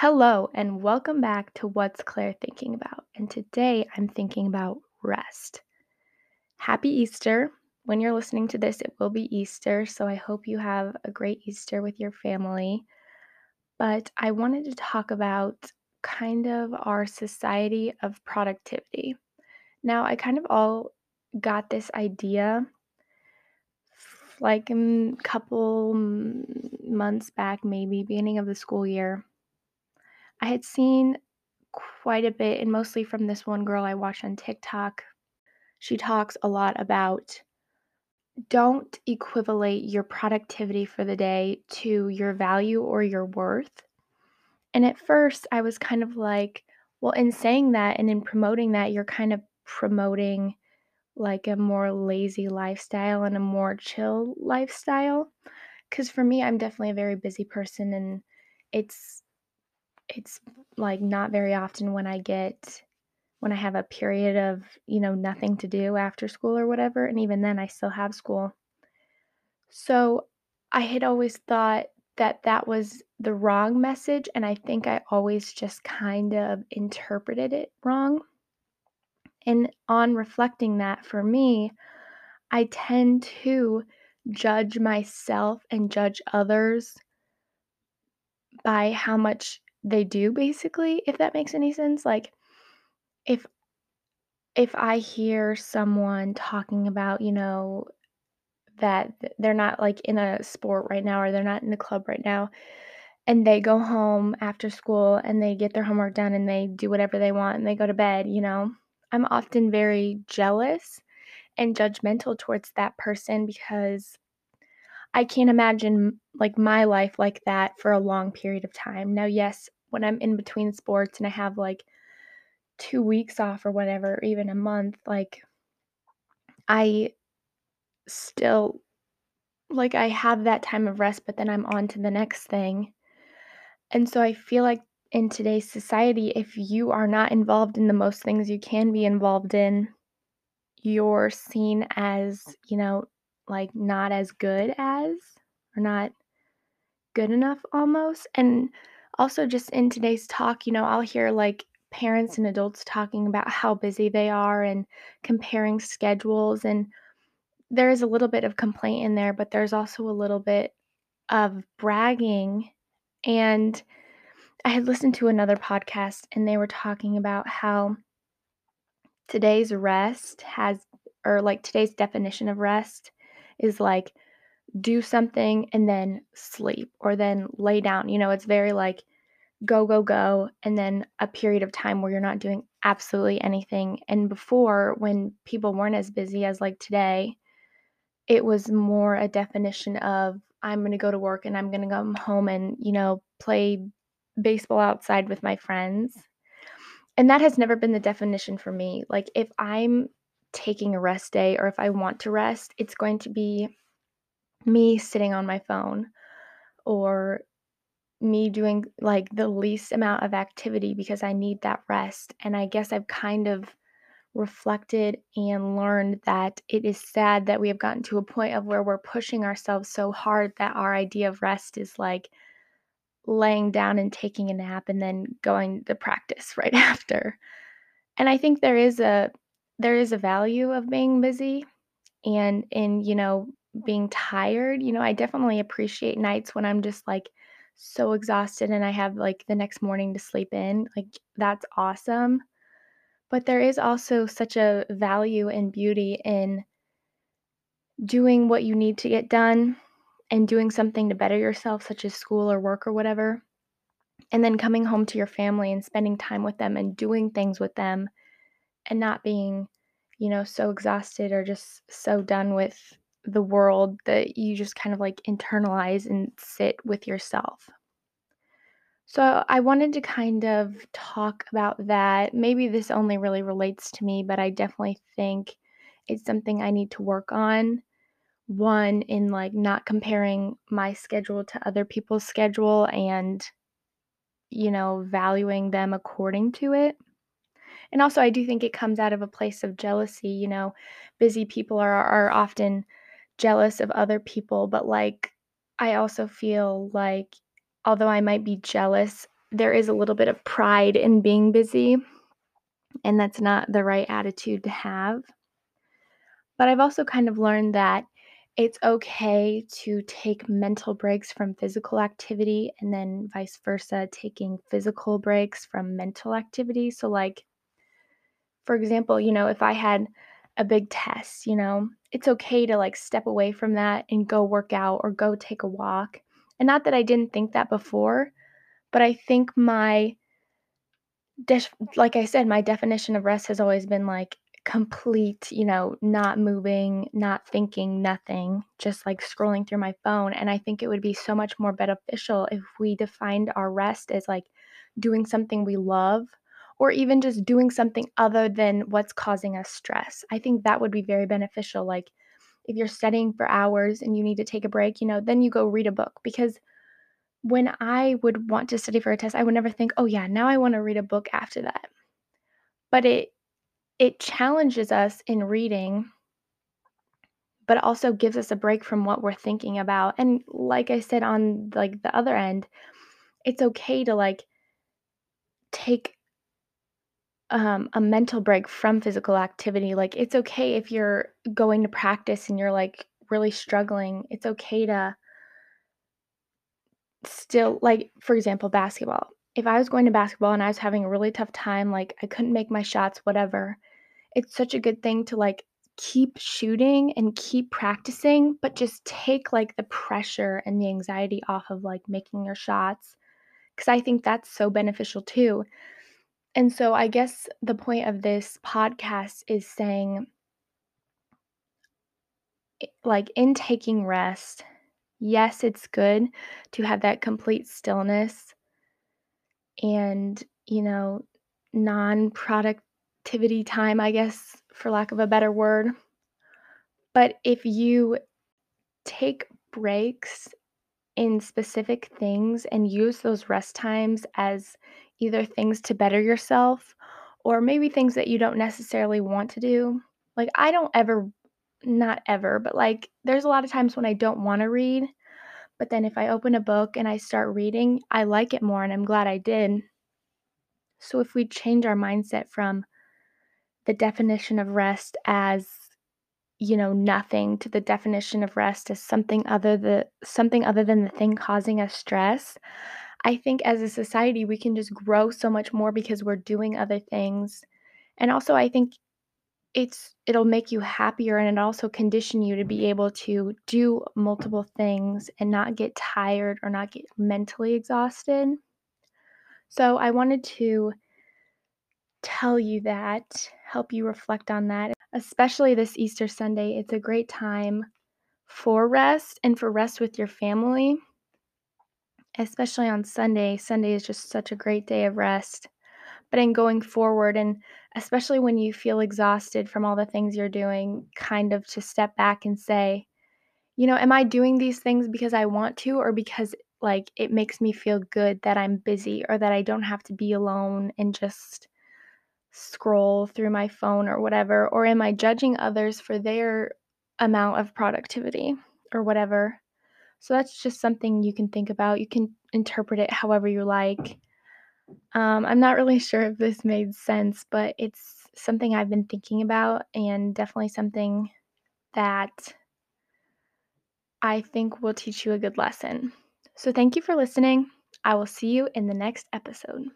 Hello, and welcome back to What's Claire Thinking About? And today I'm thinking about rest. Happy Easter. When you're listening to this, it will be Easter, so I hope you have a great Easter with your family. But I wanted to talk about kind of our society of productivity. Now, I kind of all got this idea like a couple months back, maybe beginning of the school year. I had seen quite a bit, and mostly from this one girl I watch on TikTok. She talks a lot about don't equivalate your productivity for the day to your value or your worth. And at first, I was kind of like, well, in saying that and in promoting that, you're kind of promoting like a more lazy lifestyle and a more chill lifestyle. Because for me, I'm definitely a very busy person, and it's it's like not very often when I get when I have a period of, you know, nothing to do after school or whatever, and even then I still have school. So, I had always thought that that was the wrong message, and I think I always just kind of interpreted it wrong. And on reflecting that for me, I tend to judge myself and judge others by how much they do basically, if that makes any sense. Like if if I hear someone talking about, you know, that they're not like in a sport right now or they're not in a club right now and they go home after school and they get their homework done and they do whatever they want and they go to bed, you know. I'm often very jealous and judgmental towards that person because I can't imagine like my life like that for a long period of time. Now, yes, when I'm in between sports and I have like 2 weeks off or whatever, or even a month, like I still like I have that time of rest, but then I'm on to the next thing. And so I feel like in today's society, if you are not involved in the most things you can be involved in, you're seen as, you know, like not as good as or not good enough almost. And also just in today's talk, you know, I'll hear like parents and adults talking about how busy they are and comparing schedules and there is a little bit of complaint in there, but there's also a little bit of bragging. And I had listened to another podcast and they were talking about how today's rest has, or like today's definition of rest is like do something and then sleep or then lay down. You know, it's very like go, go, go, and then a period of time where you're not doing absolutely anything. And before, when people weren't as busy as like today, it was more a definition of I'm going to go to work and I'm going to come home and, you know, play baseball outside with my friends. And that has never been the definition for me. Like, if I'm taking a rest day or if I want to rest, it's going to be me sitting on my phone or me doing like the least amount of activity because I need that rest. And I guess I've kind of reflected and learned that it is sad that we have gotten to a point of where we're pushing ourselves so hard that our idea of rest is like laying down and taking a nap and then going to practice right after. And I think there is a there is a value of being busy and in, you know, being tired. You know, I definitely appreciate nights when I'm just like so exhausted and I have like the next morning to sleep in. Like that's awesome. But there is also such a value and beauty in doing what you need to get done and doing something to better yourself, such as school or work or whatever, and then coming home to your family and spending time with them and doing things with them and not being, you know, so exhausted or just so done with the world that you just kind of like internalize and sit with yourself. So I wanted to kind of talk about that. Maybe this only really relates to me, but I definitely think it's something I need to work on. One, in like not comparing my schedule to other people's schedule and, you know, valuing them according to it. And also, I do think it comes out of a place of jealousy. You know, busy people are, are often jealous of other people, but like, I also feel like although I might be jealous there is a little bit of pride in being busy, and that's not the right attitude to have. But I've also kind of learned that it's okay to take mental breaks from physical activity and then vice versa, taking physical breaks from mental activity. So, like, for example, you know, if I had a big test, you know, it's okay to like step away from that and go work out or go take a walk. And not that I didn't think that before, but I think my like I said, my definition of rest has always been like complete, you know, not moving, not thinking, nothing, just like scrolling through my phone. And I think it would be so much more beneficial if we defined our rest as like doing something we love or even just doing something other than what's causing us stress. I think that would be very beneficial. Like if you're studying for hours and you need to take a break, you know, then you go read a book because when I would want to study for a test, I would never think, "Oh yeah, now I want to read a book after that." But it it challenges us in reading, but also gives us a break from what we're thinking about. And like I said on like the other end, it's okay to like take um, a mental break from physical activity. Like it's okay if you're going to practice and you're like really struggling. It's okay to still like for example, basketball. If I was going to basketball and I was having a really tough time, like I couldn't make my shots, whatever, it's such a good thing to like keep shooting and keep practicing, but just take like the pressure and the anxiety off of like making your shots. Cause I think that's so beneficial too. And so I guess the point of this podcast is saying, like, in taking rest, yes, it's good to have that complete stillness and, you know, non productivity time, I guess, for lack of a better word. But if you take breaks in specific things and use those rest times as either things to better yourself or maybe things that you don't necessarily want to do. Like, I don't ever, not ever, but like, there's a lot of times when I don't want to read. But then if I open a book and I start reading, I like it more and I'm glad I did. So if we change our mindset from the definition of rest as you know nothing to the definition of rest as something other the something other than the thing causing us stress. I think as a society we can just grow so much more because we're doing other things. And also i think it's it'll make you happier and it also condition you to be able to do multiple things and not get tired or not get mentally exhausted. So i wanted to tell you that help you reflect on that especially this easter sunday it's a great time for rest and for rest with your family, especially on Sunday. Sunday is just such a great day of rest. But in going forward, and especially when you feel exhausted from all the things you're doing, kind of to step back and say, you know, am I doing these things because I want to or because like it makes me feel good that I'm busy or that I don't have to be alone and just scroll through my phone or whatever? Or am I judging others for their amount of productivity or whatever? So that's just something you can think about. You can interpret it however you like. Um, I'm not really sure if this made sense, but it's something I've been thinking about and definitely something that I think will teach you a good lesson. So thank you for listening. I will see you in the next episode.